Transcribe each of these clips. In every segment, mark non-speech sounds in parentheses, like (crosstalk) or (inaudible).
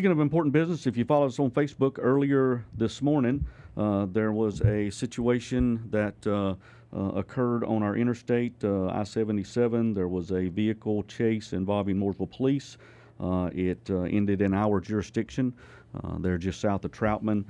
Speaking of important business, if you followed us on Facebook earlier this morning, uh, there was a situation that uh, uh, occurred on our interstate, uh, I 77. There was a vehicle chase involving Mooresville police. Uh, it uh, ended in our jurisdiction. they're just south of Troutman.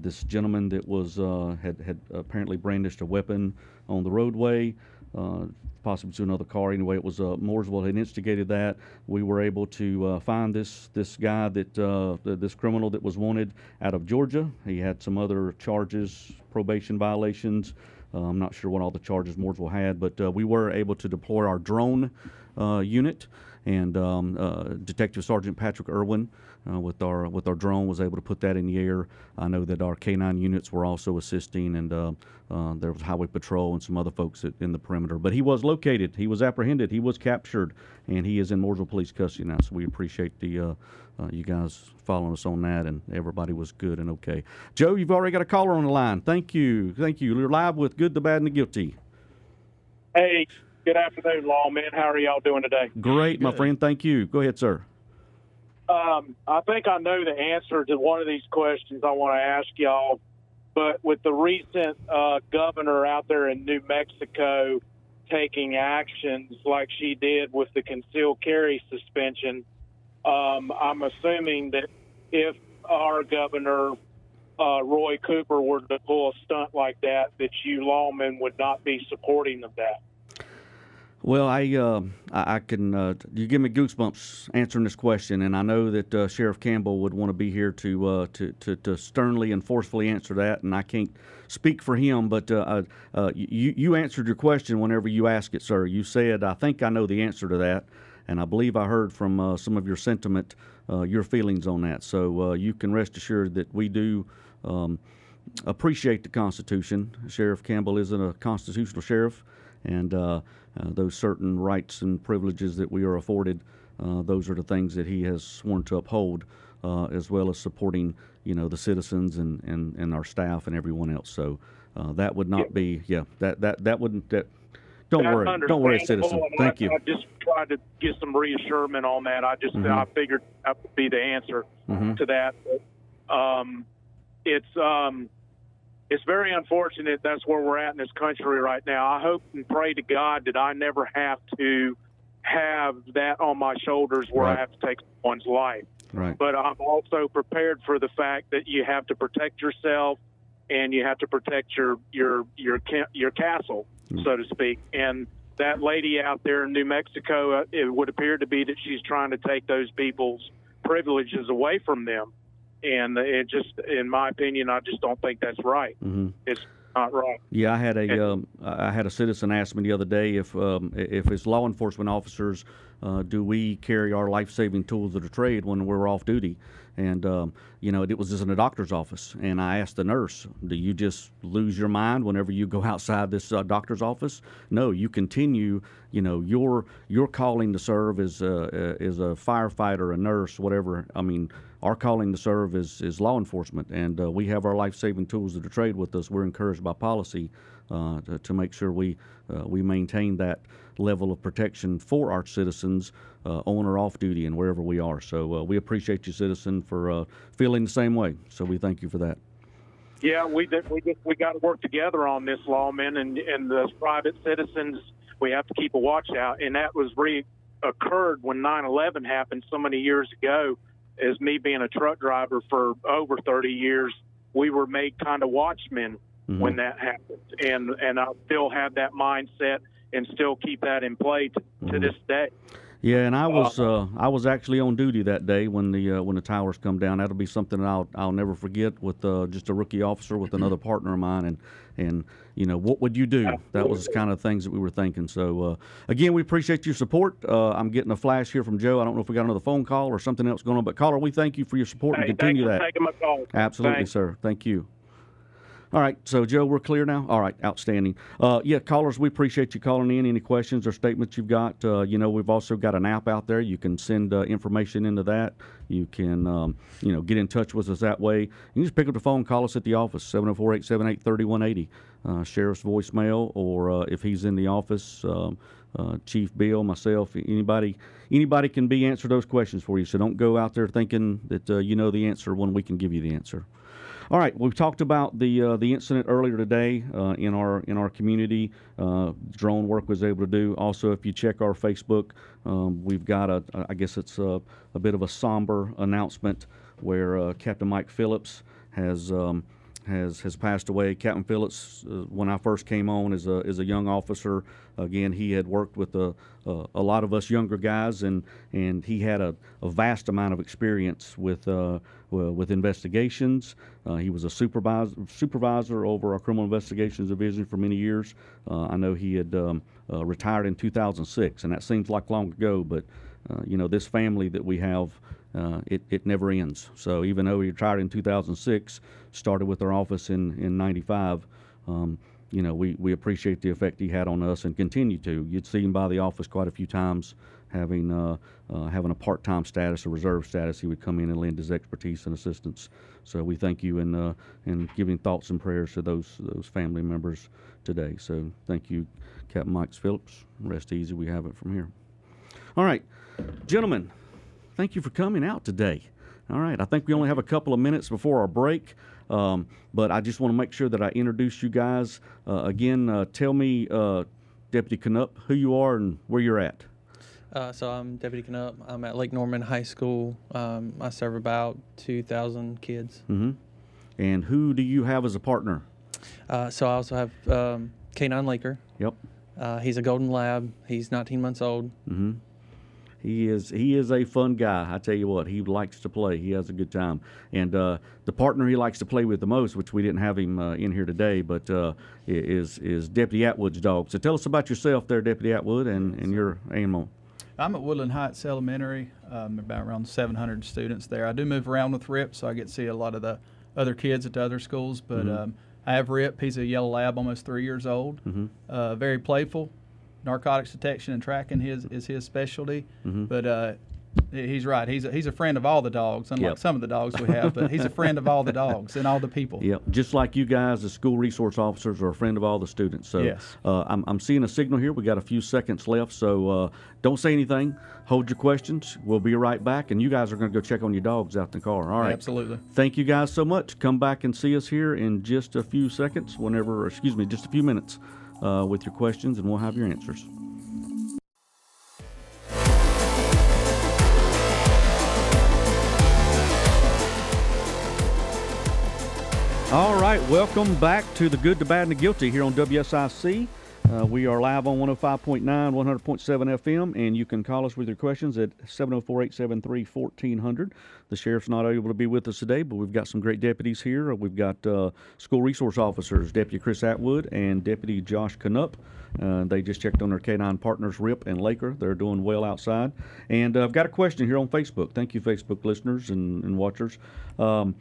this gentleman that was had, had apparently brandished a weapon on the roadway uh, possibly to another car. Anyway, it was uh, Mooresville had instigated that. We were able to uh, find this this guy that uh, this criminal that was wanted out of Georgia. He had some other charges, probation violations. Uh, I'm not sure what all the charges Mooresville had, but uh, we were able to deploy our drone unit and um, Detective Sergeant Patrick Irwin uh, with our with our drone was able to put that in the air. I know that our K9 units were also assisting, and uh, uh, there was Highway Patrol and some other folks in the perimeter. But he was located, he was apprehended, he was captured, and he is in Mooresville Police custody now. So we appreciate the uh, uh, you guys following us on that, and everybody was good and okay. Joe, you've already got a caller on the line. Thank you, thank you. You're live with Good, the Bad, and the Guilty. Hey, Good afternoon, lawman. How are y'all doing today? Great, my friend. Thank you. Go ahead, sir. Um, I think I know the answer to one of these questions I want to ask y'all, but with the recent uh, governor out there in New Mexico taking actions like she did with the concealed carry suspension, um, I'm assuming that if our governor uh, Roy Cooper were to pull a stunt like that, that you lawmen would not be supporting of that. Well, I, uh, I, I can uh, you give me goosebumps answering this question, and I know that uh, Sheriff Campbell would want to be here to, uh, to, to to sternly and forcefully answer that, and I can't speak for him, but uh, uh, you you answered your question whenever you asked it, sir. You said, "I think I know the answer to that," and I believe I heard from some of your sentiment, your feelings on that. So you can rest assured that we do. Um, appreciate the Constitution. Sheriff Campbell isn't a constitutional sheriff, and uh, those certain rights and privileges that we are afforded. Uh, those are the things that he has sworn to uphold, uh, as well as supporting, you know, the citizens and, and, and our staff and everyone else. So that would not yeah. be, yeah, that that that wouldn't that. Don't That's worry, don't worry, citizen. Thank I, you. I just tried to get some reassurance on that. I just mm-hmm. I figured that would be the answer mm-hmm. to that. But, um, it's um, it's very unfortunate that's where we're at in this country right now. I hope and pray to God that I never have to have that on my shoulders where right. I have to take someone's life. Right. But I'm also prepared for the fact that you have to protect yourself and you have to protect your your your your castle, mm. so to speak. And that lady out there in New Mexico, uh, it would appear to be that she's trying to take those people's privileges away from them and it just, in my opinion, I just don't think that's right. Mm-hmm. It's not right. Yeah, I had a um, I had a citizen ask me the other day if um, if as law enforcement officers, uh, do we carry our life saving tools of the trade when we're off duty? And um, you know, it was just in a doctor's office, and I asked the nurse, "Do you just lose your mind whenever you go (laughs) outside this uh, doctor's office?" No, you continue. You know, your your calling to serve is a, as a firefighter, a nurse, whatever. I mean, our calling to serve is, is law enforcement, and uh, we have our life saving tools of the trade with us. We're encouraged by policy uh, to, to, make sure we uh, we maintain that level of protection for our citizens uh, on or off duty and wherever we are. So uh, we appreciate you, citizen, for uh, feeling the same way. So we thank you for that. Yeah, we did, we just, we got to work together on this, lawmen and and the private citizens. We have to keep a watch out, and that was re occurred when 9/11 happened so many years ago as me being a truck driver for over 30 years, we were made kind of watchmen mm-hmm. when that happened, and and I still have that mindset and still keep that in play to, mm-hmm. to this day. Yeah, and I was uh, uh, I was actually on duty that day when the uh, when the towers come down. That'll be something that I'll I'll never forget. With uh, just a rookie officer with another partner of mine, and and you know what would you do? That was the kind of things that we were thinking. So uh, again, we appreciate your support. Uh, I'm getting a flash here from Joe. I don't know if we got another phone call or something else going on, but caller, we thank you for your support hey, and continue that. taking my call. Absolutely, Thanks. sir. Thank you. All right, so Joe, we're clear now. All right, outstanding. Uh, yeah, callers, we appreciate you calling in. Any questions or statements you've got? Uh, you know, we've also got an app out there. You can send uh, information into that. You can, um, you know, get in touch with us that way. You can just pick up the phone, call us at the office, 704-878-3180. Uh, sheriff's voicemail, or uh, if he's in the office, um, uh, Chief Bill, myself, anybody, anybody can be answer those questions for you. So don't go out there thinking that you know the answer when we can give you the answer. All right, we've talked about the uh, the incident earlier today uh, in our in our community. Uh, drone work was able to do. Also, if you check our Facebook, um, we've got a I guess it's a, a bit of a somber announcement where uh, Captain Mike Phillips has. Um, has has passed away. Captain Phillips, uh, when I first came on as a as a young officer, again he had worked with a a, a lot of us younger guys, and and he had a, a vast amount of experience with uh, with investigations. Uh, he was a supervisor supervisor over our criminal investigations division for many years. Uh, I know he had um, uh, retired in 2006, and that seems like long ago, but uh, you know this family that we have uh, it, it never ends. So even though he retired in 2006, started with our office in, in 95, um, you know, we, we appreciate the effect he had on us and continue to. You'd see him by the office quite a few times, having uh, uh, having a part-time status, a reserve status. He would come in and lend his expertise and assistance. So we thank you and uh, and giving thoughts and prayers to those those family members today. So thank you, Captain Mike Phillips. Rest easy. We have it from here. All right, gentlemen thank you for coming out today. All right, I think we only have a couple of minutes before our break, um, but I just want to make sure that I introduce you guys. Uh, again, uh, tell me, uh, Deputy Kanupp, who you are and where you're at. Uh, so I'm Deputy Kanupp. I'm at Lake Norman High School. Um, I serve about 2,000 kids. hmm And who do you have as a partner? Uh, so I also have um, K9 Laker. Yep. Uh, he's a Golden Lab. He's 19 months old. hmm He is he is a fun guy. I tell you what, he likes to play. He has a good time. And uh, the partner he likes to play with the most, which we didn't have him uh, in here today, but uh, is is Deputy Atwood's dog. So tell us about yourself, there, Deputy Atwood, and, and your animal. I'm at Woodland Heights Elementary. Um, about around 700 students there. I do move around with Rip, so I get to see a lot of the other kids at the other schools. But Mhm. um, I have Rip. He's a yellow lab, almost three years old. Mhm. Uh, very playful. Narcotics detection and tracking his is his specialty. Mhm. But uh, he's right. He's a, he's a friend of all the dogs, unlike Yep. some of the dogs we have. But he's a friend of all the dogs and all the people. Yep, just like you guys, the school resource officers are a friend of all the students. So Yes. uh, I'm, I'm seeing a signal here. We got a few seconds left, so uh, don't say anything. Hold your questions. We'll be right back, and you guys are going to go check on your dogs out in the car. All right. Absolutely. Thank you guys so much. Come back and see us here in just a few seconds, whenever, excuse me, just a few minutes uh, with your questions, and we'll have your answers. All right, welcome back to the Good, the Bad, and the Guilty here on WSIC. Uh, we are live on 105.9, 100.7 FM, and you can call us with your questions at 704 873 1400. The sheriff's not able to be with us today, but we've got some great deputies here. We've got uh, school resource officers, Deputy Chris Atwood and Deputy Josh Kanupp. Uh, they just checked on their K9 partners, Rip and Laker. They're doing well outside. And uh, I've got a question here on Facebook. Thank you, Facebook listeners and, and watchers. Um,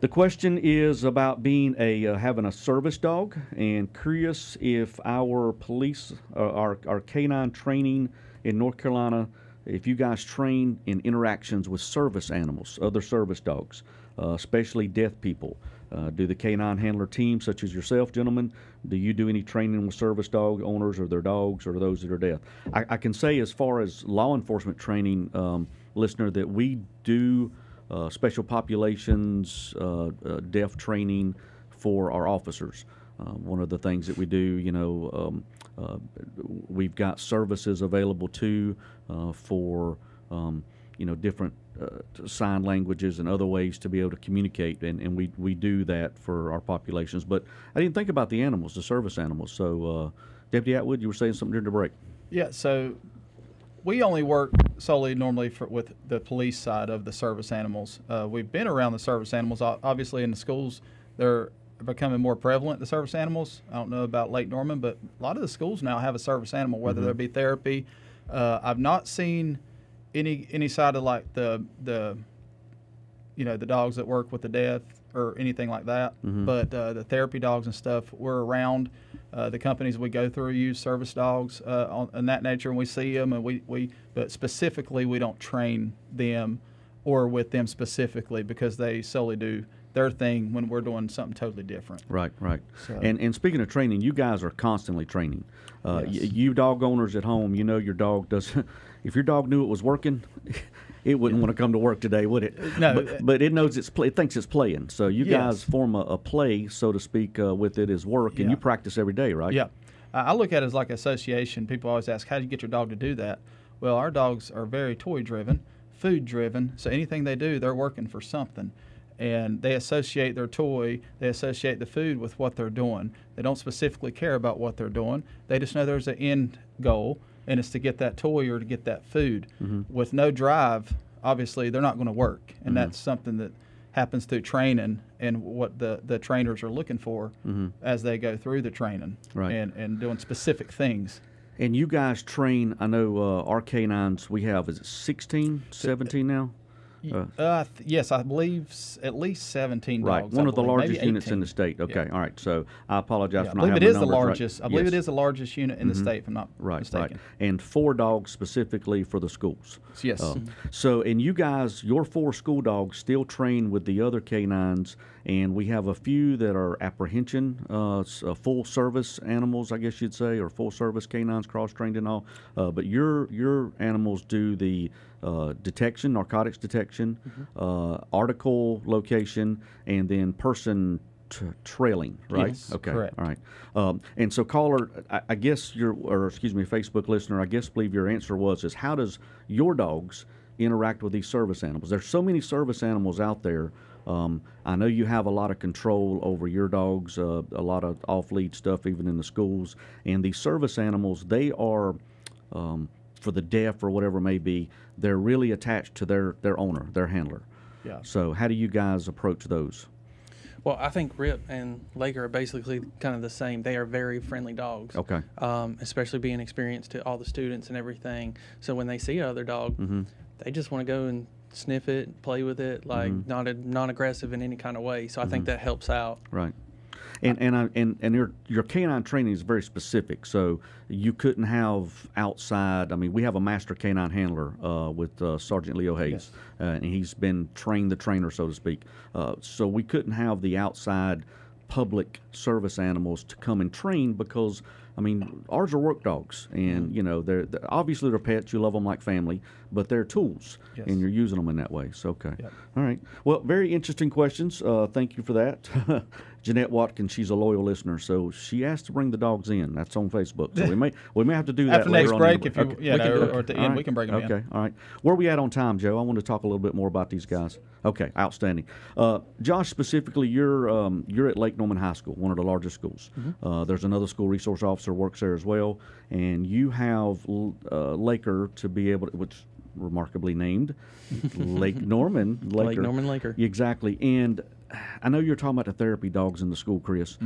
the question is about being a uh, having a service dog, and curious if our police, uh, our our canine training in North Carolina, if you guys train in interactions with service animals, other service dogs, uh, especially deaf people. Uh, do the canine handler team, such as yourself, gentlemen, do you do any training with service dog owners or their dogs or those that are deaf? I, I can say, as far as law enforcement training, um, listener, that we do special populations, uh, uh, deaf training for our officers. Uh, one of the things that we do, you know, um, uh, we've got services available too uh, for, um, you know, different uh, sign languages and other ways to be able to communicate, and, and we, we do that for our populations. But I didn't think about the animals, the service animals. So, uh, Deputy Atwood, you were saying something during the break. Yeah, so we only work solely normally for, with the police side of the service animals. Uh, we've been around the service animals. Obviously, in the schools, they're becoming more prevalent, the service animals. I don't know about Lake Norman, but a lot of the schools now have a service animal, whether there be therapy. Uh, I've not seen any any side of like the the you know the dogs that work with the deaf or anything like that. Mm-hmm. But uh, the therapy dogs and stuff, we're around. Uh, the companies we go through use service dogs uh, on, on that nature, and we see them, and we, we but specifically we don't train them or with them specifically because they solely do their thing when we're doing something totally different. Right, right. So- And and speaking of training, you guys are constantly training. Uh, y- you dog owners at home, you know your dog does. (laughs) if your dog knew it was working, it wouldn't want to come to work today, would it? No, uh, but, but it knows it's play, it thinks it's playing. So you Yes. guys form a, a play, so to speak, uh, with it as work, and Yeah. you practice every day, right? Yeah. I I look at it as like association. People always ask, how do you get your dog to do that? Well, our dogs are very toy driven, food driven. So anything they do, they're working for something. And they associate their toy, they associate the food with what they're doing. They don't specifically care about what they're doing. They just know there's an end goal, and it's to get that toy or to get that food. Mm-hmm. With no drive, obviously, they're not going to work. And mm-hmm. that's something that happens through training and what the, the trainers are looking for mm-hmm. as they go through the training Right. and, and doing specific things. And you guys train, I know uh, our canines, we have, is it 16, 17 now? Uh, Uh, th- yes, I believe s- at least 17 Right, dogs. one I of the believe. Maybe largest units in the state. Okay, all right. So I apologize Yeah, I for not believe it having is the numbers right. largest. I believe Yes. it is the largest unit in the state, if I'm not Right, mistaken. right. And four dogs specifically for the schools. Yes. Uh, so, and you guys, your four school dogs still train with the other canines, and we have a few that are apprehension, uh, s- uh, full service animals, I guess you'd say, or full service canines, cross trained and all. Uh, but your your animals do the uh, detection, narcotics detection, uh, article location, and then person. T- trailing, right? Yes, okay. correct. All right. Um, and so, caller, I, I guess your, or excuse me, Facebook listener, I guess believe your answer was is how does your dogs interact with these service animals? There's so many service animals out there. Um, I know you have a lot of control over your dogs, uh, a lot of off-lead stuff, even in the schools. And these service animals, they are um, for the deaf or whatever it may be. They're really attached to their their owner, their handler. Yeah. So, how do you guys approach those? Well, I think Rip and Laker are basically kind of the same. They are very friendly dogs. Okay. Um, especially being experienced to all the students and everything. So when they see another dog, Mm-hmm. they just want to go and sniff it, play with it, like Mm-hmm. not a, non-aggressive in any kind of way. So I think that helps out. Right. And and I, and and your your canine training is very specific. So you couldn't have outside. I mean, we have a master canine handler uh, with uh, Sergeant Leo Hayes, uh, and he's been trained the trainer, so to speak. Uh, so we couldn't have the outside public service animals to come and train because I mean ours are work dogs, and you know they're, they're obviously they're pets. You love them like family, but they're tools, Yes. and you're using them in that way. So okay, Yep. all right. Well, very interesting questions. Uh, thank you for that. (laughs) Jeanette Watkins, she's a loyal listener, so she asked to bring the dogs in. That's on Facebook. So we may (laughs) we may have to do that After next break, the if you- break. yeah, no, it. or at the All end, we can bring 'em in. Okay, all right. Where are we at on time, Joe? I want to talk a little bit more about these guys. Okay, outstanding. Uh, Josh, specifically, you're um, you're at Lake Norman High School, one of the largest schools. Mm-hmm. Uh, there's another school resource officer works there as well, and you have uh, Laker to be able, to, which remarkably named (laughs) Lake Norman. Laker. Lake Norman Laker. Exactly. And (sighs) I know you're talking about the therapy dogs in the school, Chris.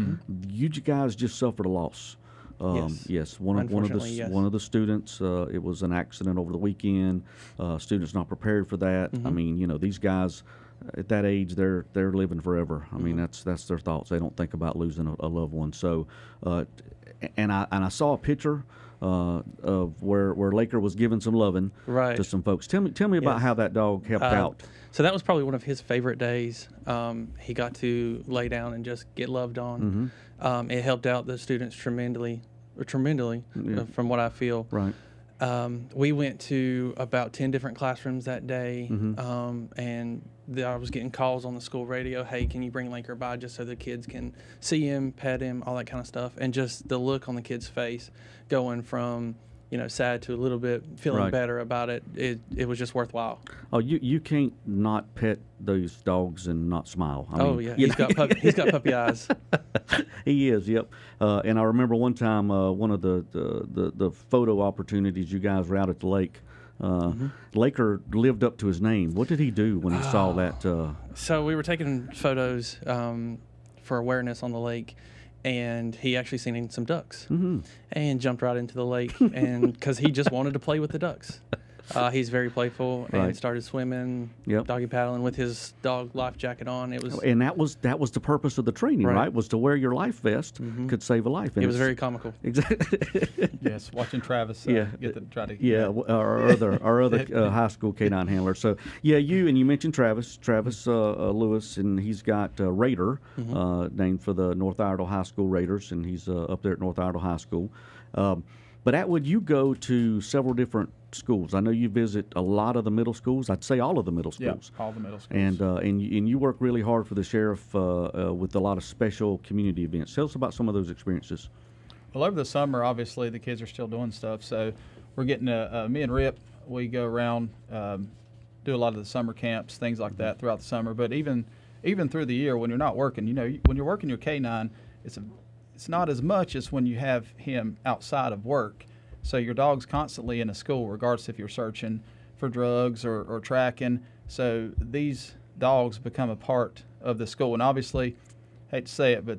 You guys just suffered a loss. Um, Yes. yes. One of one of the yes. one of the students. Uh, it was an accident over the weekend. Uh, students not prepared for that. I Mm-hmm. mean, you know, these guys uh, at that age, they're they're living forever. I Mm-hmm. mean, that's that's their thoughts. They don't think about losing a, a loved one. So, uh, and I and I saw a picture. Uh, of where where Laker was giving some loving Right. to some folks. Tell me tell me about how that dog helped Uh, out. So that was probably one of his favorite days. Um, he got to lay down and just get loved on. Mm-hmm. Um, it helped out the students tremendously, tremendously, uh, from what I feel. Right. Um, we went to about 10 different classrooms that day, Mm-hmm. um, and the, I was getting calls on the school radio hey, can you bring Laker by just so the kids can see him, pet him, all that kind of stuff. And just the look on the kid's face going from, you know, sad to a little bit feeling Right. better about it, it, it was just worthwhile. Oh, you you can't not pet those dogs and not smile. I oh, mean, yeah. He's got, pup, he's got puppy eyes. (laughs) he is. Yep. Uh, and I remember one time uh, one of the, the, the, the photo opportunities you guys were out at the lake. Uh, Mm-hmm. Laker lived up to his name. What did he do when he saw that? Uh, So we were taking photos um, for awareness on the lake, and he actually seen some ducks, Mm-hmm. and jumped right into the lake, and because he just wanted to play with the ducks. Uh, he's very playful Right. and started swimming, Yep. doggy paddling with his dog life jacket on. It was and that was that was the purpose of the training, right? Right. Mm-hmm. Was to wear your life vest could save a life. and it was very comical. exactly. (laughs) Yes, watching Travis. Uh, Yeah. Get the try to. Yeah, w- our other our other (laughs) uh, high school canine handler. So yeah, you and you mentioned Travis, Travis uh, uh, Lewis, and he's got uh, Raider, Mm-hmm. uh, named for the North Iredell High School Raiders, and he's uh, up there at North Iredell High School. Um, but Atwood, you go to several different schools. I know you visit a lot of the middle schools. I'd say all of the middle schools. Yeah, all the middle schools. And uh, and you, and you work really hard for the sheriff uh, uh, with a lot of special community events. Tell us about some of those experiences. Well, over the summer, obviously the kids are still doing stuff. So we're getting uh, uh, me and Rip. We go around, um, do a lot of the summer camps, things like that throughout the summer. But even even through the year, when you're not working, you know, when you're working your K9, it's a, it's not as much as when you have him outside of work. So your dog's constantly in a school, regardless if you're searching for drugs or, or tracking. So these dogs become a part of the school, and obviously, hate to say it, but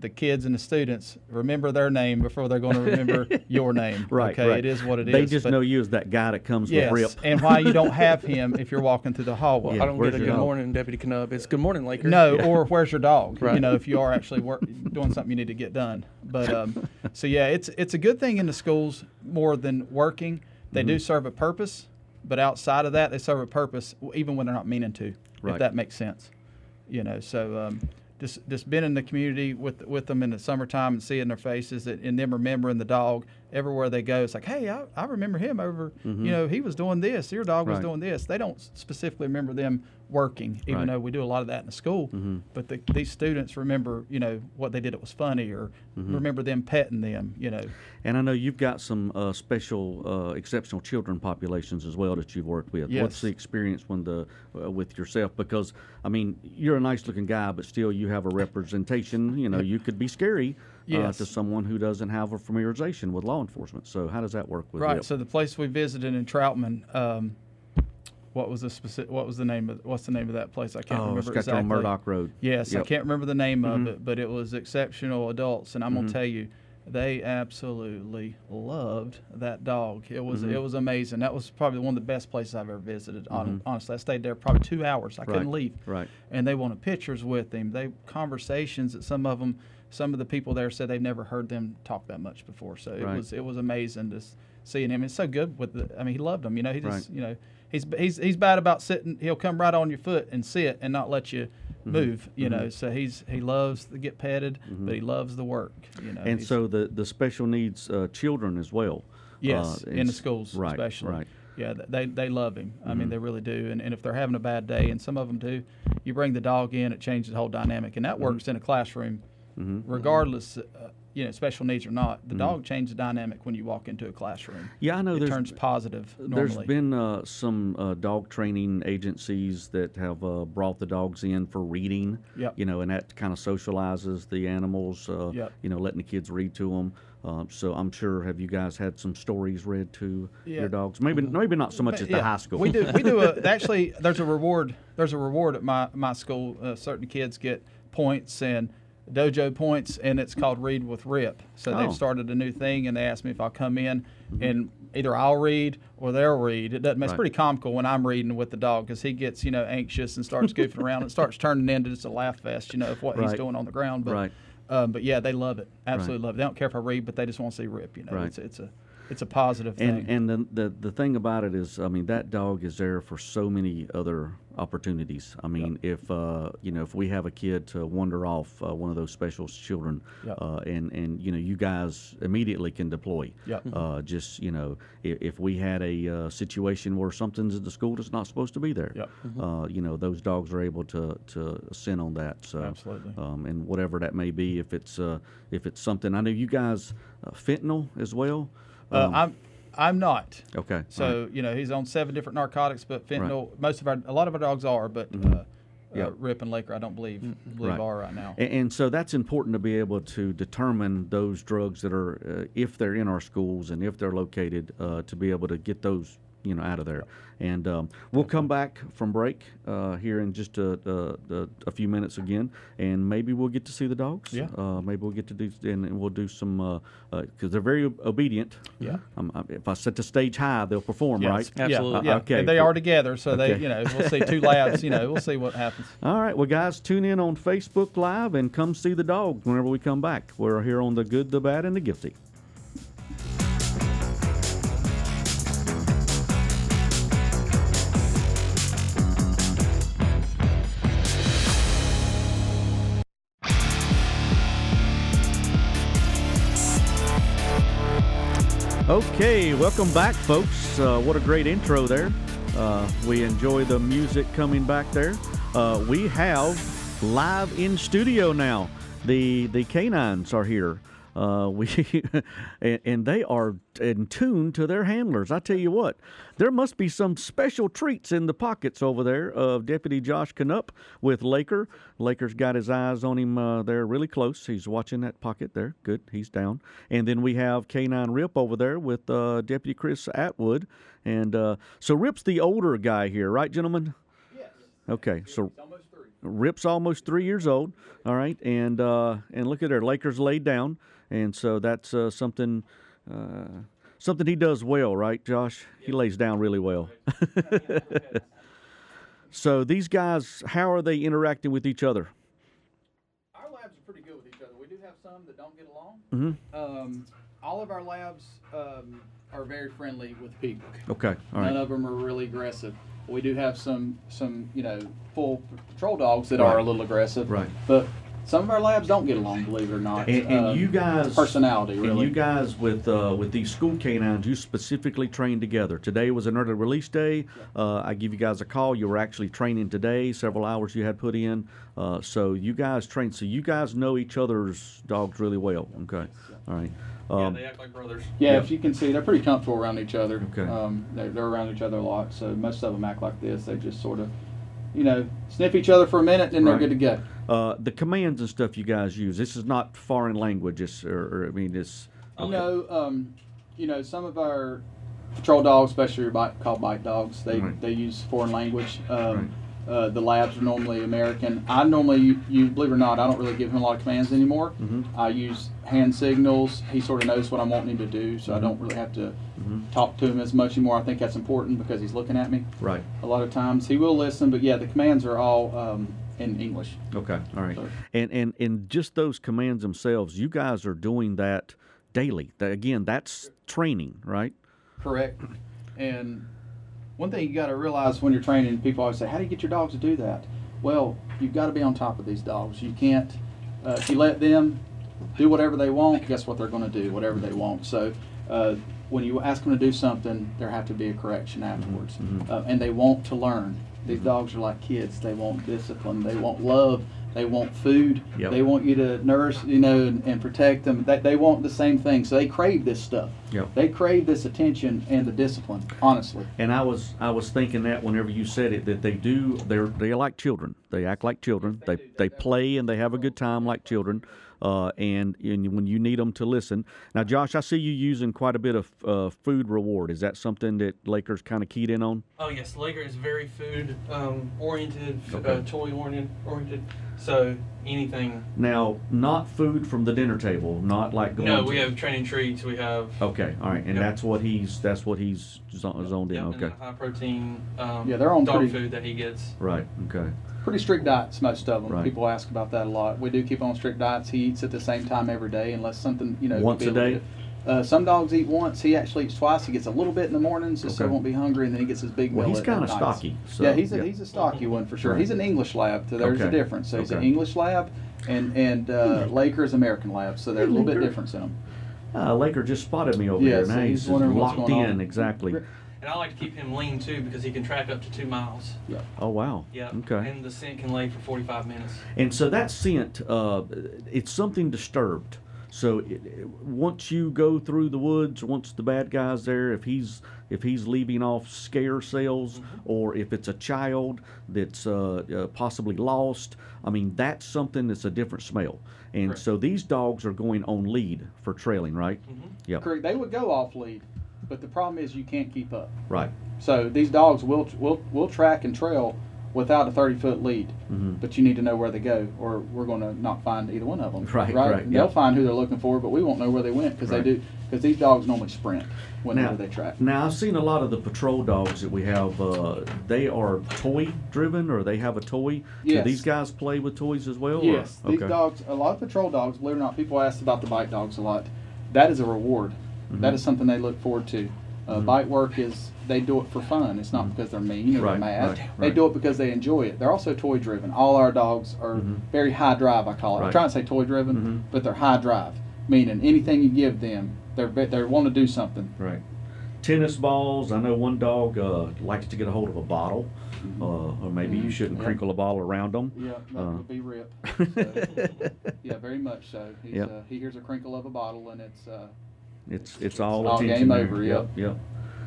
the kids and the students remember their name before they're going to remember (laughs) your name. Right. Okay. right. It is what it is. They just but- know you as that guy that comes Yes. with Rip. and why you don't (laughs) have him if you're walking through the hallway. Yeah. I don't get a good dog? morning, Deputy Kanupp. It's good morning, Laker. No, or where's your dog? Right. You know, if you are actually work, doing something you need to get done. But um, (laughs) so yeah, it's it's a good thing in the schools more than working. They Mm-hmm. do serve a purpose, but outside of that, they serve a purpose even when they're not meaning to. Right. If that makes sense, you know. So um, just just being in the community with with them in the summertime and seeing their faces and, them remembering the dog everywhere they go. It's like, hey, I, I remember him over. You know, he was doing this. Your dog was Mm-hmm. Doing this. They don't specifically remember them working, even Right. though we do a lot of that in the school. Mm-hmm. But the, these students remember, you know, what they did. It was funny, or Mm-hmm. remember them petting them. You know, And I know you've got some uh, special, uh, exceptional children populations as well that you've worked with. What's the experience when the uh, with yourself? Because I mean, you're a nice-looking guy, but still, you have a representation. You know, you could be scary Yes. to someone who doesn't have a familiarization with law enforcement. So, how does that work with right. So the place we visited in Troutman. Um, what was the specific? What was the name of? What's the name of that place? I can't oh, remember it's exactly. on Murdoch Road. Yes, I can't remember the name Mhm. of it, but it was exceptional adults, and I'm Mm-hmm. gonna tell you, they absolutely loved that dog. It was Mhm. it was amazing. That was probably one of the best places I've ever visited. hon- Honestly, I stayed there probably two hours. I couldn't Mm-hmm. Leave. Right. And they wanted pictures with him. They conversations that some of them, some of the people there said they've never heard them talk that much before. So it Right. was it was amazing just seeing him. It's so good with the. I mean, he loved them. You know, he just Right. you know he's he's he's bad about sitting. He'll come right on your foot and sit and not let you Mm-hmm. move. You know, so he's he loves to get petted, but he loves the work. You know, And so the the special needs uh, children as well. yes, uh, in the schools right, especially. Right. Yeah, they they love him. I mean, Mhm. they really do. And, and if they're having a bad day, and some of them do, you bring the dog in, it changes the whole dynamic, and that works in a classroom, Mhm. regardless, uh, you know, special needs or not. The Mhm. dog changes the dynamic when you walk into a classroom. Yeah, I know it turns positive There's been uh, some uh, dog training agencies that have uh, brought the dogs in for reading. Yep. You know, and that kind of socializes the animals. Uh, Yep. You know, letting the kids read to them. Um, so I'm sure. Have you guys had some stories read to Yeah. your dogs? Maybe maybe not so much at the Yeah, high school. We do. We do. A, (laughs) actually, there's a reward. There's a reward at my my school. Uh, certain kids get points and dojo points, and it's called Read with Rip. So Oh. they've started a new thing, and they asked me if I'll come in and either I'll read or they'll read. It doesn't. It's Right. pretty comical when I'm reading with the dog because he gets you know anxious and starts goofing around and starts turning into just a laugh fest, you know, of what he's doing on the ground. But Right. um, but yeah, they love it. Absolutely love it. They don't care if I read, but they just want to see Rip. You know, Right. it's it's a it's a positive thing. and the, the the thing about it is, I mean, that dog is there for so many other opportunities. I mean, if uh, you know, if we have a kid to wander off uh, one of those special children, Yep. uh, and and you know, you guys immediately can deploy. Yep. Uh, just you know, if, if we had a uh, situation where something's at the school that's not supposed to be there, Yep. uh, you know, those dogs are able to to send on that. So Absolutely. um, and whatever that may be, if it's uh, if it's something. I know you guys uh, fentanyl as well. Uh, Um, I'm I'm not. Okay. So right. you know he's on seven different narcotics, but fentanyl. Most of our a lot of our dogs are, but uh, Yep. uh, Rip and Laker I don't believe believe Mm-hmm. Right. are right now. And, and so that's important to be able to determine those drugs that are, uh, if they're in our schools and if they're located, uh, to be able to get those you know, out of there. And um, we'll come back from break uh, here in just a, a, a, a few minutes again, and maybe we'll get to see the dogs. Yeah. Uh, maybe we'll get to do, and, and we'll do some because they're very obedient. Yeah. Um, if I set the stage high, they'll perform, Yes. right? Absolutely. Yeah. Okay, And they are together, so they, Okay. you know, we'll see two labs. You know, we'll see what happens. (laughs) All right, well, guys, tune in on Facebook Live and come see the dogs whenever we come back. We're here on the good, the bad, and the guilty. Okay, welcome back, folks. Uh, what a great intro there. Uh, we enjoy the music coming back there. Uh, we have live in studio now. The the canines are here. Uh, we (laughs) and, and they are in tune to their handlers. I tell you what, there must be some special treats in the pockets over there of Deputy Josh Kanupp with Laker. Laker's got his eyes on him uh, there really close. He's watching that pocket there. Good, he's down. And then we have Canine Rip over there with uh, Deputy Chris Atwood. And uh, so Rip's the older guy here, right, gentlemen? Yes. Okay, so Rip's almost three years old. All right, and uh, and look at there, Lakers laid down, and so that's uh, something uh, something he does well, right, Josh? He lays down really well. (laughs) so these guys, how are they interacting with each other? Our labs are pretty good with each other. We do have some that don't get along. Mm-hmm. Um, all of our labs um, are very friendly with people. Okay, all None of them are really aggressive. We do have some some you know full patrol dogs that are a little aggressive. Right. But some of our labs don't get along, believe it or not. and, and Um, you guys, personality and really. you guys with uh, with these school canines, you specifically trained together. Today was an early release day. Uh, I give you guys a call. You were actually training today. Several hours you had put in. Uh, so you guys trained. So you guys know each other's dogs really well. Okay. All right. yeah, Um, they act like brothers. Yeah, Yeah. if you can see, they're pretty comfortable around each other. Okay. Um, they're, they're around each other a lot, so most of them act like this. They just sort of, you know, sniff each other for a minute, then they're good to go. Uh, the commands and stuff you guys use. This is not foreign language. It's, or, or I mean, it's. Okay. No, um, you know, some of our patrol dogs, especially your bite, called bite dogs, they, Right. they use foreign language. Um, uh, the labs are normally American. I normally, you believe it or not, I don't really give him a lot of commands anymore. Mhm. I use hand signals. He sort of knows what I'm wanting him to do, so I Mhm. don't really have to Mhm. talk to him as much anymore. I think that's important because he's looking at me Right. a lot of times. He will listen, but yeah, the commands are all um, in English. Okay. All right. So- And and and just those commands themselves, you guys are doing that daily. That, again, that's training, right? Correct. And one thing you got to realize when you're training, people always say, "How do you get your dogs to do that?" Well, you've got to be on top of these dogs. You can't uh, if you let them do whatever they want. Guess what they're going to do? Whatever they want. So. Uh, when you ask them to do something, there have to be a correction afterwards, mhm. uh, and they want to learn. These dogs are like kids; they want discipline, they want love, they want food, Yep. they want you to nurse, you know, and, and protect them. They, they want the same thing, so they crave this stuff. Yep. They crave this attention and the discipline, honestly. And I was I was thinking that whenever you said it, that they do they're they're like children. They act like children. They they play and they have a good time like children. Uh, and, and when you need them to listen. Now, Josh, I see you using quite a bit of uh, food reward. Is that something that Lakers kind of keyed in on? Oh yes, Laker is very food um, oriented, Okay. uh, toy oriented, oriented. So anything. Now, not food from the dinner table, not like going. No, to- we have training treats. We have. Okay, all right, and Yep. that's what he's that's what he's zo- zoned in. Yep, and Okay, the high protein. Um, Yeah, they're on dog pretty- food that he gets. right. Okay, Pretty strict diets, most of them. Right. People ask about that a lot. We do keep on strict diets. He eats at the same time every day, unless something, you know. Once a day? Uh, some dogs eat once. He actually eats twice. He gets a little bit in the mornings, just so he won't be hungry, and then he gets his big meal. well, he's kind of stocky. So, yeah, he's a yeah. he's a stocky one for sure. Right. He's an English lab, so there's Okay. a difference. So he's an English lab, and and uh, Laker is American lab, so there's a little bit difference in them. Uh, Laker just spotted me over Yeah, here. Now he's he's, locked in on. exactly. And I like to keep him lean too because he can track up to two miles. Yeah. Oh wow. Yeah. Okay. And the scent can lay for 45 minutes. And so that scent, uh, it's something disturbed. So it, it- once you go through the woods, once the bad guy's there, if he's if he's leaving off scare cells, Mm-hmm. or if it's a child that's uh, uh, possibly lost, I mean that's something that's a different smell. And Correct. so these dogs are going on lead for trailing, right? Mhm. Yep. Correct. They would go off lead. But the problem is you can't keep up. Right. So these dogs will will will track and trail without a 30 foot lead, Mhm. but you need to know where they go, or we're going to not find either one of them. Right, right. right, They'll yeah. find who they're looking for, but we won't know where they went because Right. they do because these dogs normally sprint whenever Now- they track. Now I've seen a lot of the patrol dogs that we have. Uh, they are toy driven, or they have a toy. Yes. Do these guys play with toys as well? or- Yes, these okay. dogs. A lot of patrol dogs. Believe it or not, people ask about the bite dogs a lot. That is a reward. That Mhm. is something they look forward to. Uh, Mhm. Bite work is they do it for fun. It's not because they're mean or Right, they're mad. right, They do it because they enjoy it. They're also toy driven. All our dogs are Mhm. very high drive. I call it. I'm Right. trying to say toy driven, Mhm. but they're high drive, meaning anything you give them, they're they want to do something. Right. Tennis balls. I know one dog uh, likes to get a hold of a bottle, uh, or maybe you shouldn't crinkle a ball around them. Yeah, that Uh. would be Rip. (laughs) So, yeah, very much so. He's, Yep. uh, he hears a crinkle of a bottle, and it's. It's it's all, all attention game there. over, Yep. Yep.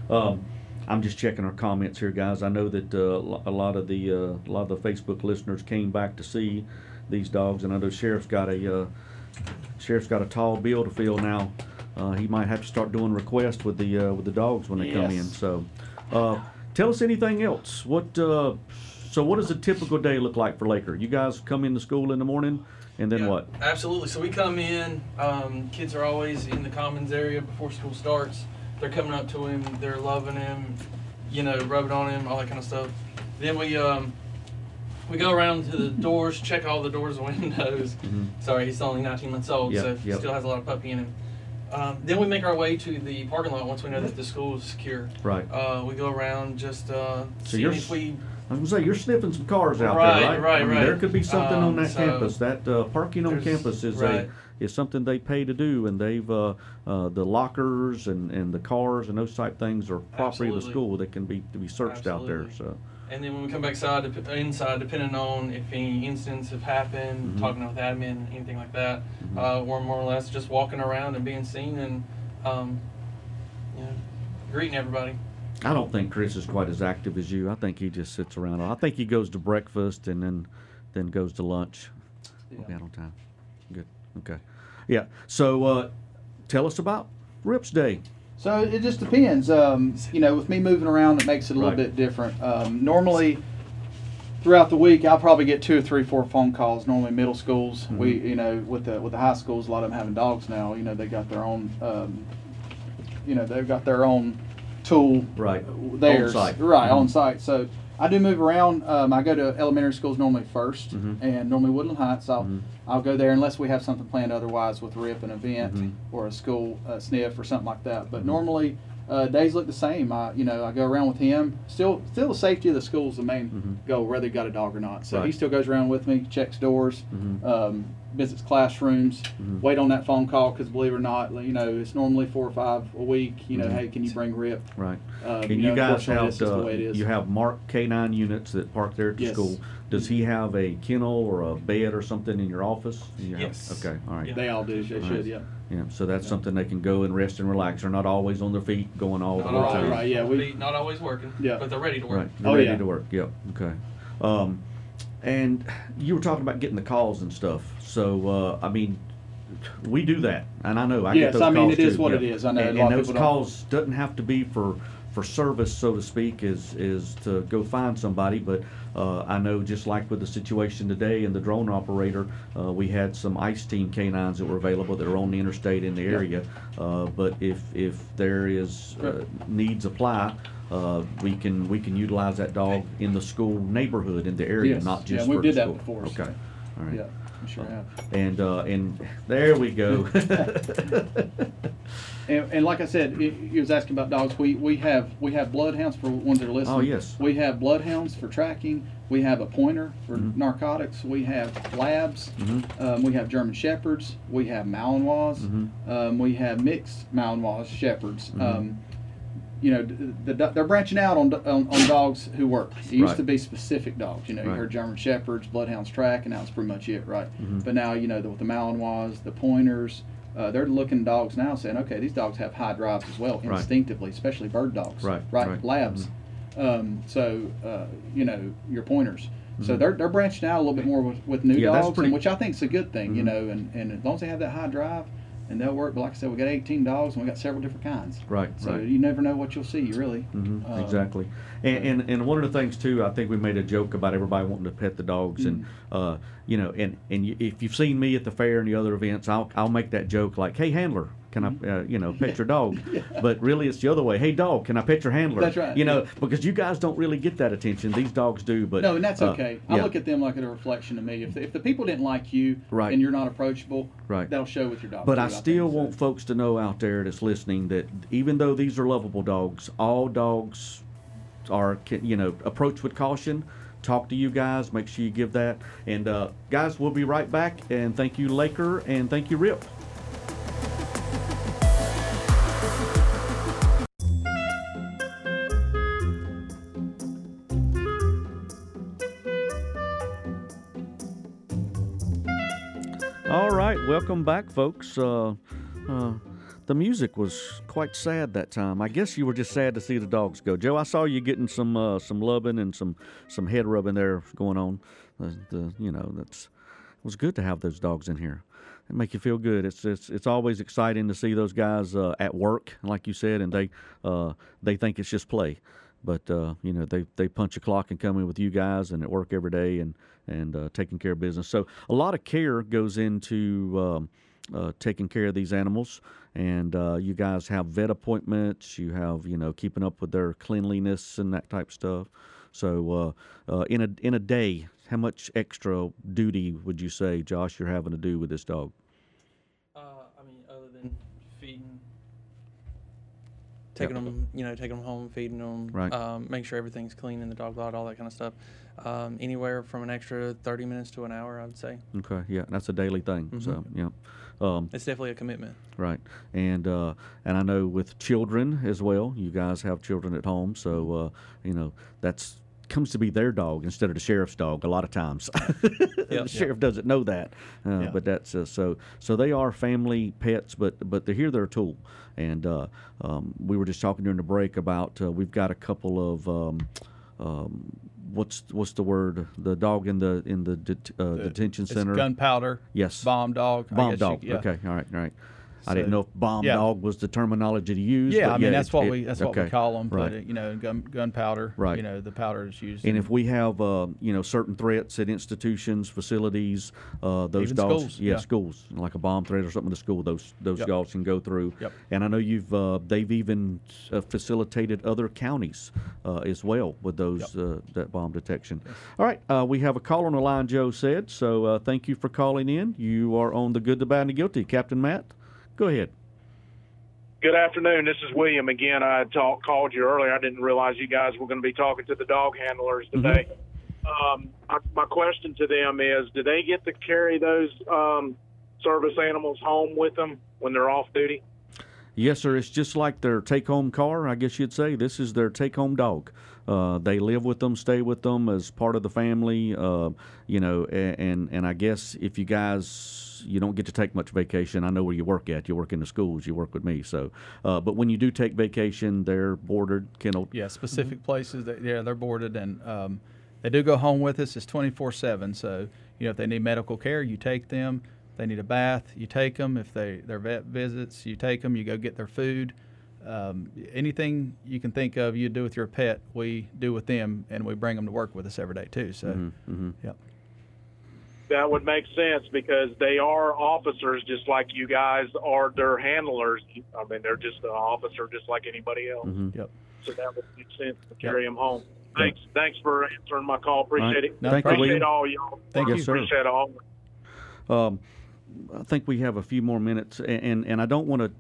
Um, I'm just checking our comments here, guys. I know that uh, a lot of the uh, a lot of the Facebook listeners came back to see these dogs, and I know Sheriff's got a uh, Sheriff's got a tall bill to fill now. Uh, he might have to start doing requests with the uh, with the dogs when they come in. So, uh, tell us anything else. What uh, so what does a typical day look like for Laker? You guys come into school in the morning, and then Yeah, what? Absolutely. So we come in. Um, kids are always in the commons area before school starts. They're coming up to him. They're loving him. You know, rubbing on him, all that kind of stuff. Then we um, we go around to the doors, check all the doors and (laughs) windows. Mhm. Sorry, he's only 19 months old, Yep, so he yep. still has a lot of puppy in him. Um, then we make our way to the parking lot once we know that the school is secure. Right. Uh, we go around just uh, So seeing if we I was gonna say you're sniffing some cars out Right, there, right? right, I mean, right. There could be something on Um, that so campus. That uh, parking on campus is right. a is something they pay to do, and they've uh, uh, the lockers and, and the cars and those type things are property of the school that can be to be searched out there. So And then when we come back side, inside, depending on if any incidents have happened, Mhm. talking with admin, anything like that, Mhm. uh, we're more or less just walking around and being seen and, um, you know, greeting everybody. I don't think Chris is quite as active as you. I think he just sits around. I think he goes to breakfast and then then goes to lunch. Yeah. We'll be out on time. Good. Okay. Yeah. So uh, tell us about Rips Day. So it just depends. Um, you know, with me moving around, it makes it a little Right. bit different. Um, normally, throughout the week, I'll probably get two or three, four phone calls. Normally, middle schools. We, Mm-hmm. you know, with the with the high schools, a lot of them having dogs now. You know, they got their own. Um, you know, they've got their own tool. Right. there On site. Right Mhm. on site. So. I do move around. Um, I go to elementary schools normally 1st Mhm. and normally Woodland Heights. I'll Mhm. I'll go there unless we have something planned otherwise with RIP, an event, Mhm. or a school uh, sniff or something like that. But Mhm. normally, uh, days look the same. I, you know, I go around with him. Still, still the safety of the school is the main Mhm. goal, whether you got a dog or not. So he still goes around with me, checks doors, Mhm. um, visits classrooms, Mhm. wait on that phone call because believe it or not, you know, it's normally four or five a week. You know, Mhm. hey, can you bring RIP? Right. Um, And know, you guys have this the uh, way it is. you have Mark K9 units that park there at the Yes. school. Does he have a kennel or a bed or something in your office? You have- Yes. Okay. All right. Yeah. They all do. They All should. right. Yeah. Yeah. So that's something they can go and rest and relax. They're not always on their feet going all the Not whole Right, time. right, yeah, we- not always working, Yeah. but they're ready to work. Right. They're Oh, ready yeah. to work. Yep. Okay. Um, and you were talking about getting the calls and stuff. So uh, I mean, we do that, and I know I Yes, get those I mean, calls it is too, what yeah. it is. I know And, and those people don't- calls doesn't have to be for for service, so to speak, is is to go find somebody. But uh, I know just like with the situation today and the drone operator, uh, we had some ICE team canines that were available that are on the interstate in the area. Uh, but if if there is uh, needs apply. Uh, we can we can utilize that dog in the school neighborhood in the area, Yes. not just Yeah, we for did the that school. before, so- Okay, all right. Yeah. We sure have. And uh, and there we go. (laughs) (laughs) And, and like I said, he was asking about dogs. We we have we have bloodhounds for ones that are listening. Oh, yes. We have bloodhounds for tracking. We have a pointer for Mhm. narcotics. We have labs. Mhm. Um, we have German shepherds. We have Malinois. Mhm. Um, we have mixed Malinois shepherds. Mhm. Um, you know, the, the, they're branching out on, on, on dogs who work. It used Right. to be specific dogs. You know, you heard German shepherds, bloodhounds track, and that was pretty much it, right? Mhm. But now, you know, the, with the Malinois, the pointers, uh, they're looking dogs now saying, okay, these dogs have high drives as well, Right. instinctively, especially bird dogs. Right, Right. right. Labs. Um, so, uh, you know, your pointers. So Mhm. they're, they're branching out a little bit more with, with new Yeah, dogs, pretty- and which I think is a good thing, you Mhm. know, and, and as long as they have that high drive, and they'll work. But like I said, we got 18 dogs and we got several different kinds. Right, So right. you never know what you'll see, really. hmm Um, exactly. And, and and one of the things too, I think we made a joke about everybody wanting to pet the dogs, and uh, you know, and and you, if you've seen me at the fair and the other events, I'll I'll make that joke like, "Hey, handler." Can I, uh, you know, pet your dog? (laughs) But really, it's the other way. Hey, dog, can I pet your handler? That's right, You know, yeah. because you guys don't really get that attention. These dogs do, but No, and that's uh, okay. I yeah. look at them like a reflection of me. If the, if the people didn't like you Right. and you're not approachable, Right. that'll show with your dog. But too, I think, still so. want folks to know out there that's listening that even though these are lovable dogs, all dogs are, you know, approach with caution. Talk to you guys. Make sure you give that. And uh, guys, we'll be right back. And thank you, Laker, and thank you, Rip. Welcome back, folks. Uh, uh, the music was quite sad that time. I guess you were just sad to see the dogs go. Joe, I saw you getting some uh, some loving and some some head rubbing there going on. The, you know that's it was good to have those dogs in here. It make you feel good. It's it's it's always exciting to see those guys uh, at work, like you said, and they uh, they think it's just play but uh, you know they they punch a clock and come in with you guys and at work every day and and uh, taking care of business. So a lot of care goes into um, uh, taking care of these animals, and uh, you guys have vet appointments. You have you know keeping up with their cleanliness and that type stuff. So uh, uh, in a in a day, how much extra duty would you say, Josh, you're having to do with this dog? Uh, I mean, other than feeding, taking them, you know, taking them home, feeding them, Right. um, make sure everything's clean in the dog lot, all that kind of stuff. Um, anywhere from an extra 30 minutes to an hour, I would say. Okay, yeah, that's a daily thing. So yeah. Um, It's definitely a commitment. Right, and uh, and I know with children as well. You guys have children at home, so uh, you know that's comes to be their dog instead of the sheriff's dog a lot of times. (laughs) the sheriff doesn't know that, uh, but that's uh, so. So they are family pets, but but they're here. They're a tool, and uh, um, we were just talking during the break about uh, we've got a couple of. Um, um, What's what's the word? The dog in the in the det- uh, detention center. gunpowder. Yes. Bomb dog. Bomb guess you- dog. yeah. Okay. All right. All right. I didn't know if bomb yeah. dog was the terminology to use. Yeah, I mean that's it- what we that's what we call them. Right. But you know, gun gunpowder. Right. You know, the powder is used. And if we have, uh, you know, certain threats at institutions, facilities, uh, those Even dogs, schools, yeah, yeah. schools, like a bomb threat or something to school, those those Yep. dogs can go through. Yep. And I know you've uh, they've even uh, facilitated other counties uh, as well with those uh, that bomb detection. All right, uh, we have a call on the line. Joe said so. Uh, thank you for calling in. You are on the good, the bad, and the guilty, Captain Matt. Go ahead. Good afternoon. This is William again. I talk, called you earlier. I didn't realize you guys were going to be talking to the dog handlers today. Um, I, my question to them is: Do they get to carry those um, service animals home with them when they're off duty? Yes, sir. It's just like their take-home car, I guess you'd say. This is their take-home dog. Uh, they live with them, stay with them as part of the family. Uh, you know, and and I guess if you guys you don't get to take much vacation, I know where you work at. You work in the schools. You work with me. So, uh, but when you do take vacation, they're boarded, kennel. yeah, specific places that yeah they're boarded and um, they do go home with us. It's twenty four seven. So you know if they need medical care, you take them. If they need a bath, you take them. If they their vet visits, you take them. You go get their food. Um, anything you can think of you do with your pet, we do with them, and we bring them to work with us every day too. So, Mm-hmm. yep. That would make sense because they are officers, just like you guys are their handlers. I mean, they're just an officer, just like anybody else. Mm-hmm. Yep. So that would make sense to carry them home. Thanks. Thanks for answering my call. Appreciate Right. it. No Thank you, Appreciate William. all y'all. Thank Yes, you. sir. Appreciate all. Um, I think we have a few more minutes, and and I don't want to,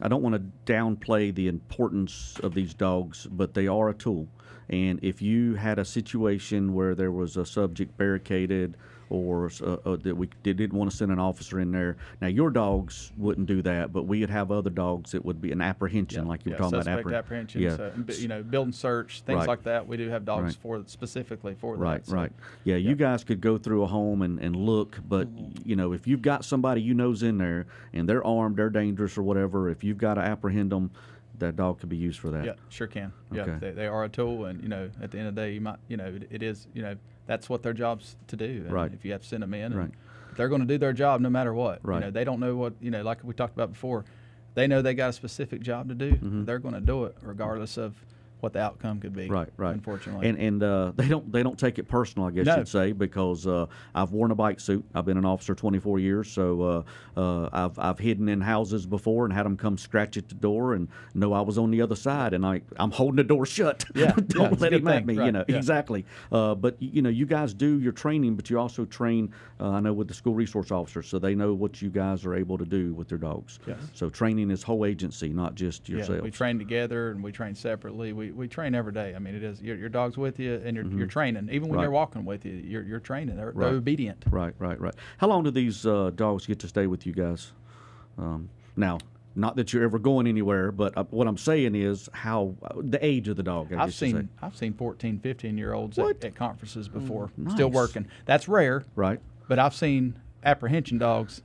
I don't want to downplay the importance of these dogs, but they are a tool. And if you had a situation where there was a subject barricaded, or uh, uh, that we did, didn't want to send an officer in there, now your dogs wouldn't do that, but we would have other dogs that would be an apprehension, like you were yeah, talking about. appreh- apprehension. Yeah. So, you know, build and search things Right. like that. We do have dogs Right. for specifically for Right, that. so- right. Yeah, you guys could go through a home and, and look, but you know, if you've got somebody you know's in there and they're armed, they're dangerous or whatever, if you've got to apprehend them, that dog could be used for that. Yeah, sure can. Yeah, they, they are a tool, and you know, at the end of the day, you might, you know, it, it is, you know, that's what their job's to do. And Right. If you have to send them in, Right. they're going to do their job no matter what. Right. You know, they don't know what you know. Like we talked about before, they know they got a specific job to do. Mm-hmm. They're going to do it regardless of what the outcome could be. Right, right. Unfortunately. and and uh, they don't they don't take it personal, I guess No. you'd say, because uh, I've worn a bite suit. I've been an officer 24 years, so uh, uh, I've I've hidden in houses before and had them come scratch at the door and know I was on the other side, and I I'm holding the door shut. Yeah, (laughs) yeah, don't a let him at me. You know yeah. exactly. Uh, but you know, you guys do your training, but you also train. Uh, I know with the school resource officers, so they know what you guys are able to do with their dogs. Yes. So training is whole agency, not just yeah, we train together and we train separately. We, we train every day. I mean, it is your, your dog's with you and you're, you're training. Even when Mm-hmm. Right. they're walking with you, you're, you're training. They're, Right. they're obedient. Right, right, right. How long do these uh, dogs get to stay with you guys? Um, now, not that you're ever going anywhere, but uh, what I'm saying is how uh, the age of the dog. I I've guess you say. seen I've seen 14, 15 year olds at, at conferences before, nice. still working. That's rare, right. but I've seen apprehension dogs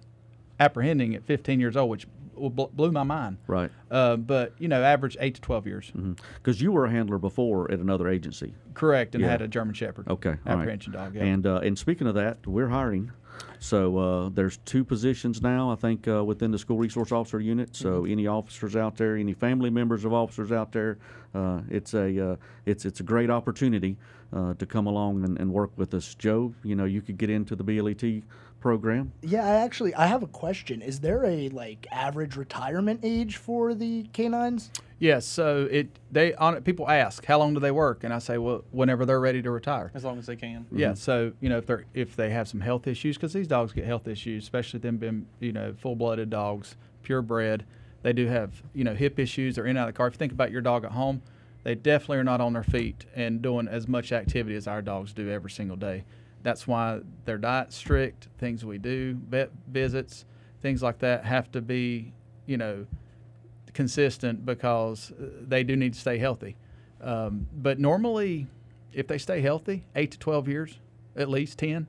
apprehending at 15 years old, which blew my mind. Right. Uh, but you know, average eight to 12 years. Because you were a handler before at another agency. Correct, and Yeah. had a German Shepherd. Okay. all right. apprehension dog. Yeah. And uh, and speaking of that, we're hiring. So uh, there's two positions now, I think, uh, within the school resource officer unit. So Mm-hmm. any officers out there, any family members of officers out there, uh, it's a uh, it's it's a great opportunity uh, to come along and, and work with us. Joe, you know, you could get into the BLET program. Yeah, I actually I have a question. Is there a like average retirement age for the canines? Yes, so it they on it, people ask how long do they work, and I say well whenever they're ready to retire. as long as they can. Yeah, mm-hmm. so you know if they're if they have some health issues, because these dogs get health issues, especially them being you know full blooded dogs, purebred, they do have you know hip issues. They're in and out of the car. If you think about your dog at home, they definitely are not on their feet and doing as much activity as our dogs do every single day. That's why their diet's strict. Things we do, vet visits, things like that have to be you know consistent because uh, they do need to stay healthy. Um, but normally, if they stay healthy, eight to twelve years, at least 10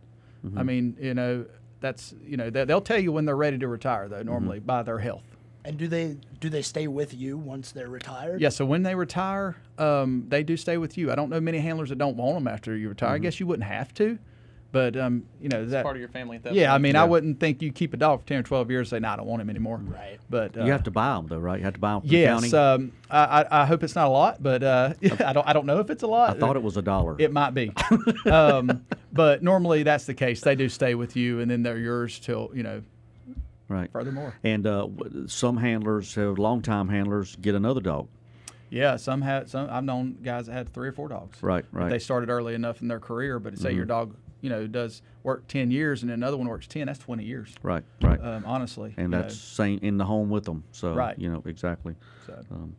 I mean, you know, that's you know they, they'll tell you when they're ready to retire though. Normally by their health. And do they do they stay with you once they're retired? Yeah. So when they retire, um, they do stay with you. I don't know many handlers that don't want them after you retire. I guess you wouldn't have to, but um, you know that. Part of your family at that yeah, I point. mean, I wouldn't think you keep a dog for ten or twelve years. Say, no, I don't want him anymore. Right. But uh, You have to buy them though, right? You have to buy them from the Yes, county. um, I, I, I hope it's not a lot, but uh, (laughs) I don't I don't know if it's a lot. I thought it was a dollar. It might be, (laughs) um, but normally that's the case. They do stay with you, and then they're yours till you know. right. Furthermore, And uh, some handlers, have longtime handlers, get another dog. yeah, some have some. I've known guys that had three or four dogs. Right, right. They started early enough in their career, but say your dog, you know, does work ten years, and another one works ten. That's twenty years. Right, right. Um, honestly, and you know, that's same in the home with them. So Right. you know exactly. so. Um,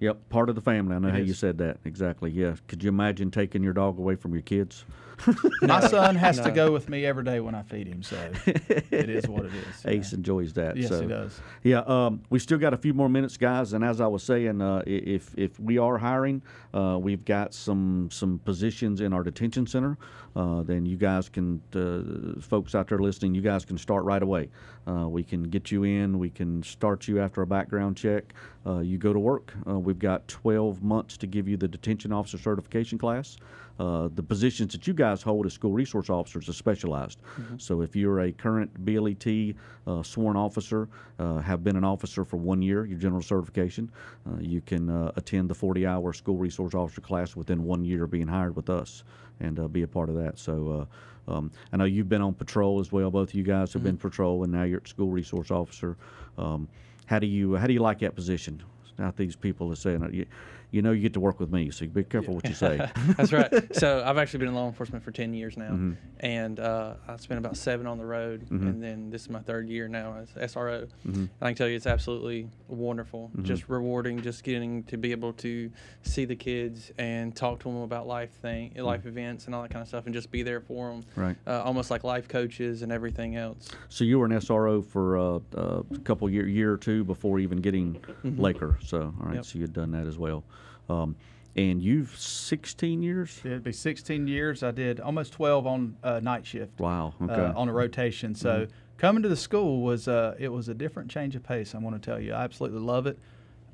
yep, part of the family. I know It how you said that exactly. Yeah. Could you imagine taking your dog away from your kids? (laughs) My son has to go with me every day when I feed him, so it is what it is. (laughs) Ace enjoys that. Yes, so. he does. Yeah, um, we still got a few more minutes, guys. And as I was saying, uh, if if we are hiring, uh, we've got some some positions in our detention center. Uh, then you guys can, uh, folks out there listening, you guys can start right away. Uh, we can get you in. We can start you after a background check. Uh, you go to work. Uh, we've got 12 months to give you the detention officer certification class. Uh, the positions that you guys hold as school resource officers are specialized. So if you're a current BLET uh, sworn officer, uh, have been an officer for one year, your general certification, uh, you can uh, attend the 40-hour school resource officer class within one year of being hired with us and uh, be a part of that. So uh, um, I know you've been on patrol as well. Both of you guys have been patrol, and now you're at school resource officer. Um, how do you how do you like that position? Not these people are saying, you, know, you get to work with me, so be careful what you say. (laughs) That's right. (laughs) So I've actually been in law enforcement for 10 years now, Mm-hmm. and uh, I spent about seven on the road, and then this is my third year now as SRO. Mm-hmm. And I can tell you, it's absolutely wonderful, just rewarding, just getting to be able to see the kids and talk to them about life thing, life events, and all that kind of stuff, and just be there for them, Mm-hmm. Right. Uh, almost like life coaches and everything else. So you were an SRO for uh, uh, a couple year year or two before even getting Laker. So all right, Yep. so you'd done that as well. Um, and you've 16 years. It'd be 16 years. I did almost 12 on uh, night shift. Wow. Okay. uh, on a rotation. So coming to the school was uh, it was a different change of pace. I'm going to tell you, I absolutely love it.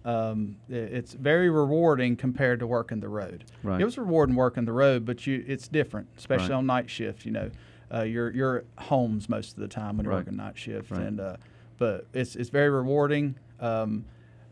um, it's very rewarding compared to working the road. Right. It was rewarding working the road, but you it's different, especially Right. on night shift. You know, uh, you're you're at homes most of the time when you're Right. working night shift, Right. and uh, but it's it's very rewarding. Um,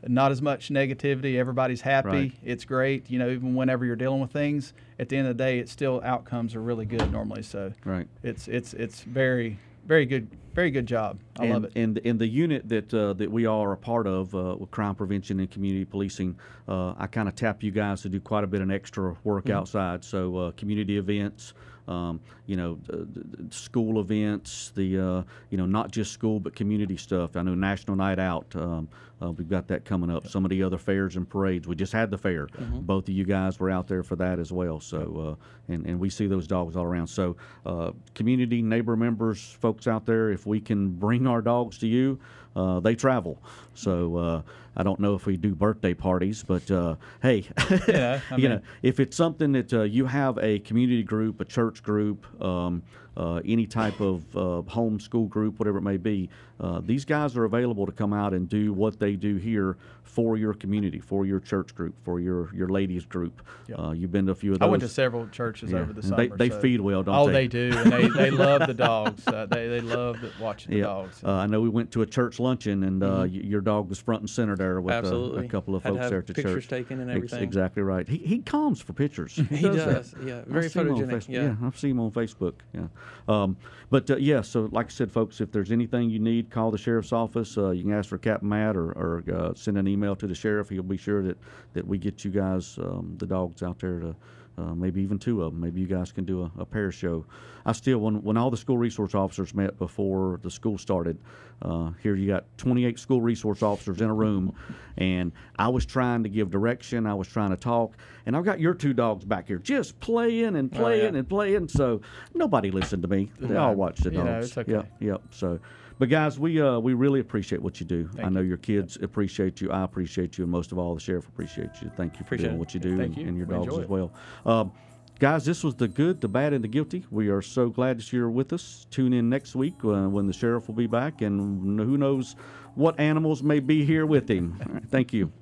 not as much negativity. Everybody's happy. Right. It's great. You know, even whenever you're dealing with things, at the end of the day, it's still outcomes are really good normally. So Right. it's it's it's very very good very good job. I and, love it. And in the unit that uh, that we all are a part of, uh, with crime prevention and community policing, uh, I kind of tap you guys to do quite a bit of extra work Mm-hmm. outside. So uh, community events, um, you know, uh, school events, the uh, you know not just school but community stuff. I know National Night Out. Um, uh, we've got that coming up. Some of the other fairs and parades. We just had the fair. Both of you guys were out there for that as well. So uh, and and we see those dogs all around. So uh, community, neighbor members, folks out there, if we can bring our dogs to you, uh, they travel. So uh, I don't know if we do birthday parties, but uh, hey, (laughs) Yeah, I you know, if it's something that uh, you have a community group, a church group, um, uh, any type of uh, home school group, whatever it may be, uh, these guys are available to come out and do what they do here for your community, for your church group, for your your ladies group. Yep. Uh, you've been to a few of those. I went to several churches Yeah, over the summer. they- they so- feed well, don't oh, they? they do, and they, they (laughs) love the dogs. Uh, they they love watching the Yeah, dogs. uh, I know we went to a church luncheon, and uh, y- your dog was front and center there with uh, a Absolutely. couple of folks there at the pictures church. taken and everything. exactly right. He he comes for pictures. (laughs) He, He does. does, yeah. Very see him on photogenic, Facebook. yeah. I've seen him on Facebook. Yeah, um, but uh, yeah. So like I said, folks, if there's anything you need, call the sheriff's office. Uh, you can ask for Captain Matt or, or uh, send an email to the sheriff. He'll be sure that that we get you guys um, the dogs out there to. Uh, maybe even two of them. Maybe you guys can do a, a pair show. I still, when when all the school resource officers met before the school started, uh, here you got 28 school resource officers in a room, and I was trying to give direction. I was trying to talk, and I've got your two dogs back here just playing and playing yeah. and playing. So nobody listened to me. They all watched the You know, dogs. it's okay. Yep, yep. So, but guys, we uh, we really appreciate what you do. I know you. your kids appreciate you. I appreciate you, and most of all, the sheriff appreciates you. Thank you for Appreciate doing it. what you do, and, you. and your We dogs as well. Um, guys, this was the good, the bad, and the guilty. We are so glad that you're with us. Tune in next week uh, when the sheriff will be back, and who knows what animals may be here with him. Right, thank you.